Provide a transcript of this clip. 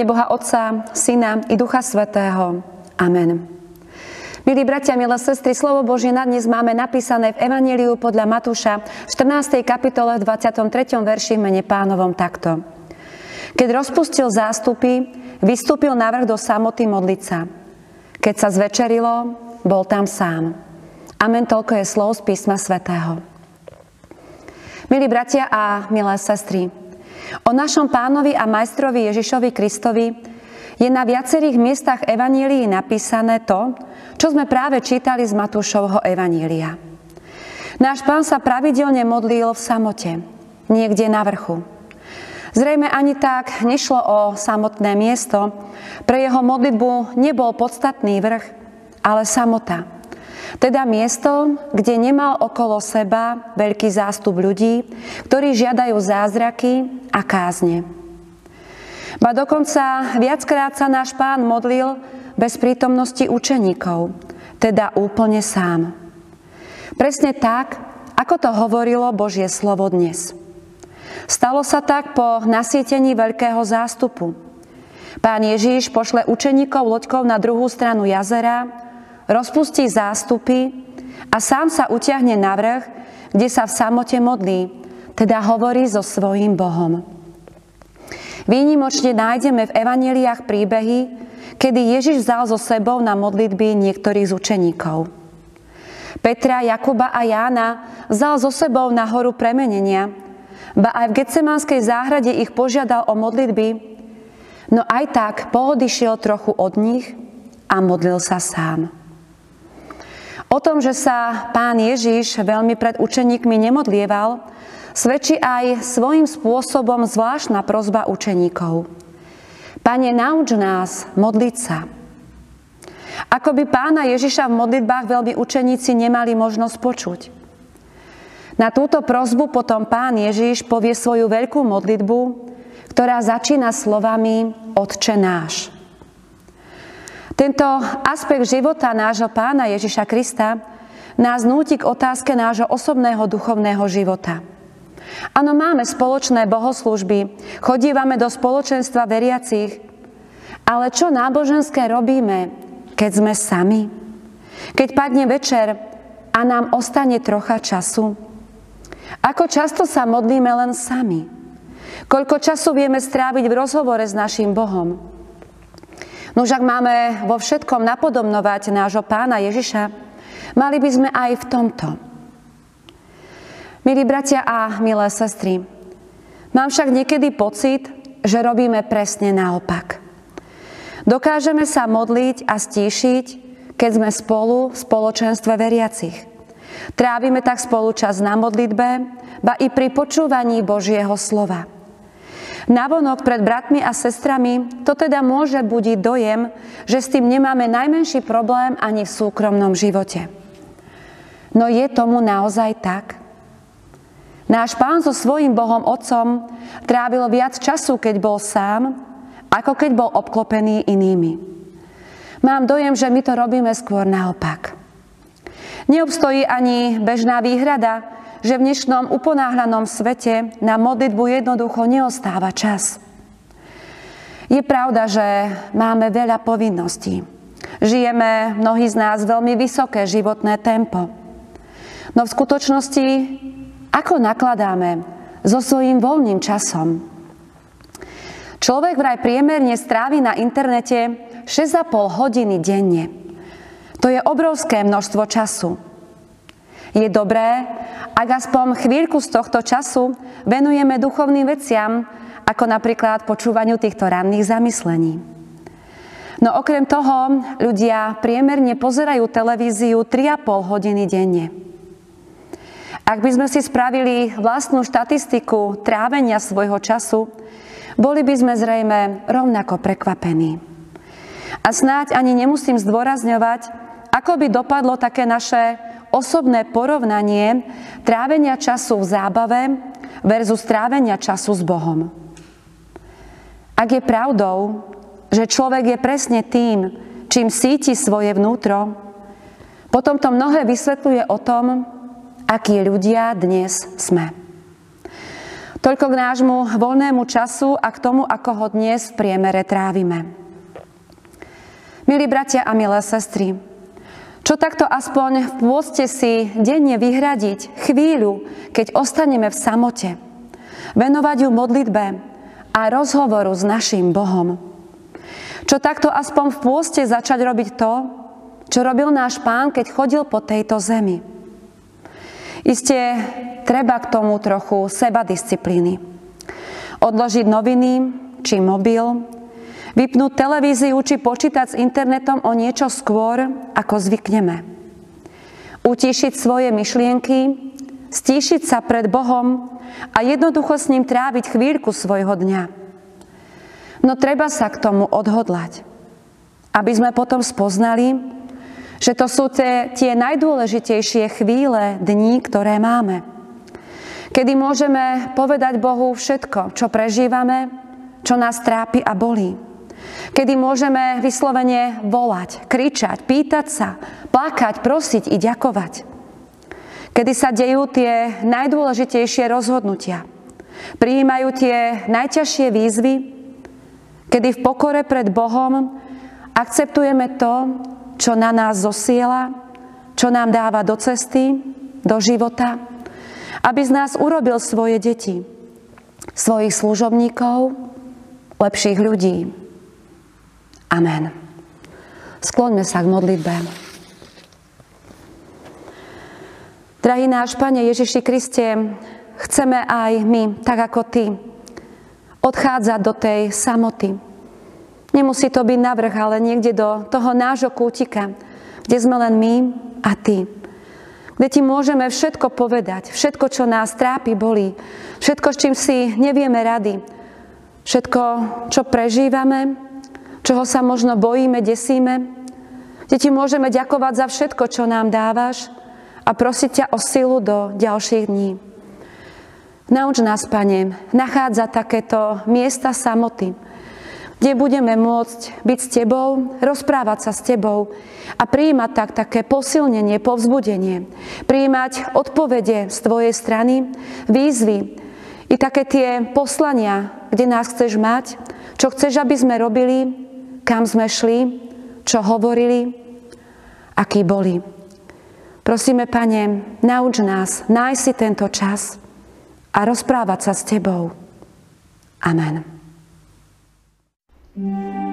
Mene Boha Otca, Syna i Ducha Svetého. Amen. Milí bratia, milé sestry, slovo Božie na dnes máme napísané v Evangeliu podľa Matúša v 14. kapitole v 23. verši v mene pánovom takto. Keď rozpustil zástupy, vystúpil navrh do samoty modliť sa. Keď sa zvečerilo, bol tam sám. Amen, toľko je slov z písma svätého. Milí bratia a milé sestry, O našom pánovi a majstrovi Ježišovi Kristovi je na viacerých miestach Evanílii napísané to, čo sme práve čítali z Matúšovho Evanília. Náš pán sa pravidelne modlil v samote, niekde na vrchu. Zrejme ani tak nešlo o samotné miesto, pre jeho modlitbu nebol podstatný vrch, ale samota. Teda miesto, kde nemal okolo seba veľký zástup ľudí, ktorí žiadajú zázraky a kázne. Ba dokonca viackrát sa náš pán modlil bez prítomnosti učeníkov, teda úplne sám. Presne tak, ako to hovorilo Božie slovo dnes. Stalo sa tak po nasietení veľkého zástupu. Pán Ježíš pošle učeníkov loďkou na druhú stranu jazera, rozpustí zástupy a sám sa utiahne na vrch, kde sa v samote modlí, teda hovorí so svojím Bohom. Výnimočne nájdeme v evaneliách príbehy, kedy Ježiš vzal so sebou na modlitby niektorých z učeníkov. Petra, Jakuba a Jána vzal so sebou na horu premenenia, ba aj v Getsemanskej záhrade ich požiadal o modlitby, no aj tak pohodišiel trochu od nich a modlil sa sám. O tom, že sa pán Ježiš veľmi pred učeníkmi nemodlieval, svedčí aj svojím spôsobom zvláštna prozba učeníkov. Pane, nauč nás modliť sa. Ako by pána Ježiša v modlitbách veľmi učeníci nemali možnosť počuť. Na túto prozbu potom pán Ježiš povie svoju veľkú modlitbu, ktorá začína slovami Otče náš. Tento aspekt života nášho pána Ježiša Krista nás núti k otázke nášho osobného duchovného života – Áno, máme spoločné bohoslužby, chodívame do spoločenstva veriacich, ale čo náboženské robíme, keď sme sami? Keď padne večer a nám ostane trocha času? Ako často sa modlíme len sami? Koľko času vieme stráviť v rozhovore s našim Bohom? No ak máme vo všetkom napodobnovať nášho pána Ježiša, mali by sme aj v tomto – Milí bratia a milé sestry, mám však niekedy pocit, že robíme presne naopak. Dokážeme sa modliť a stíšiť, keď sme spolu v spoločenstve veriacich. Trávime tak spolu čas na modlitbe, ba i pri počúvaní Božieho slova. Navonok pred bratmi a sestrami to teda môže budiť dojem, že s tým nemáme najmenší problém ani v súkromnom živote. No je tomu naozaj tak? Náš pán so svojím Bohom Otcom trávil viac času, keď bol sám, ako keď bol obklopený inými. Mám dojem, že my to robíme skôr naopak. Neobstojí ani bežná výhrada, že v dnešnom uponáhľanom svete na modlitbu jednoducho neostáva čas. Je pravda, že máme veľa povinností. Žijeme mnohí z nás veľmi vysoké životné tempo. No v skutočnosti ako nakladáme so svojím voľným časom? Človek vraj priemerne strávi na internete 6,5 hodiny denne. To je obrovské množstvo času. Je dobré, ak aspoň chvíľku z tohto času venujeme duchovným veciam, ako napríklad počúvaniu týchto ranných zamyslení. No okrem toho ľudia priemerne pozerajú televíziu 3,5 hodiny denne. Ak by sme si spravili vlastnú štatistiku trávenia svojho času, boli by sme zrejme rovnako prekvapení. A snáď ani nemusím zdôrazňovať, ako by dopadlo také naše osobné porovnanie trávenia času v zábave versus trávenia času s Bohom. Ak je pravdou, že človek je presne tým, čím síti svoje vnútro, potom to mnohé vysvetľuje o tom, akí ľudia dnes sme. Toľko k nášmu voľnému času a k tomu, ako ho dnes v priemere trávime. Milí bratia a milé sestry, čo takto aspoň v pôste si denne vyhradiť chvíľu, keď ostaneme v samote, venovať ju modlitbe a rozhovoru s našim Bohom. Čo takto aspoň v pôste začať robiť to, čo robil náš pán, keď chodil po tejto zemi. Isté treba k tomu trochu seba disciplíny. Odložiť noviny či mobil, vypnúť televíziu či počítať s internetom o niečo skôr, ako zvykneme. Utíšiť svoje myšlienky, stíšiť sa pred Bohom a jednoducho s ním tráviť chvíľku svojho dňa. No treba sa k tomu odhodlať, aby sme potom spoznali, že to sú tie, tie najdôležitejšie chvíle, dní, ktoré máme. Kedy môžeme povedať Bohu všetko, čo prežívame, čo nás trápi a bolí. Kedy môžeme vyslovene volať, kričať, pýtať sa, plakať, prosiť i ďakovať. Kedy sa dejú tie najdôležitejšie rozhodnutia. Prijímajú tie najťažšie výzvy, kedy v pokore pred Bohom akceptujeme to, čo na nás zosiela, čo nám dáva do cesty, do života, aby z nás urobil svoje deti, svojich služobníkov, lepších ľudí. Amen. Skloňme sa k modlitbe. Drahý náš Pane Ježiši Kriste, chceme aj my, tak ako Ty, odchádzať do tej samoty, Nemusí to byť navrh, ale niekde do toho nášho kútika, kde sme len my a ty. Kde ti môžeme všetko povedať, všetko, čo nás trápi, bolí, všetko, s čím si nevieme rady, všetko, čo prežívame, čoho sa možno bojíme, desíme, kde ti môžeme ďakovať za všetko, čo nám dávaš a prosiť ťa o silu do ďalších dní. Nauč nás, Pane, nachádza takéto miesta samoty, kde budeme môcť byť s Tebou, rozprávať sa s Tebou a prijímať tak také posilnenie, povzbudenie, prijímať odpovede z Tvojej strany, výzvy i také tie poslania, kde nás chceš mať, čo chceš, aby sme robili, kam sme šli, čo hovorili, akí boli. Prosíme, Pane, nauč nás nájsť si tento čas a rozprávať sa s Tebou. Amen. thank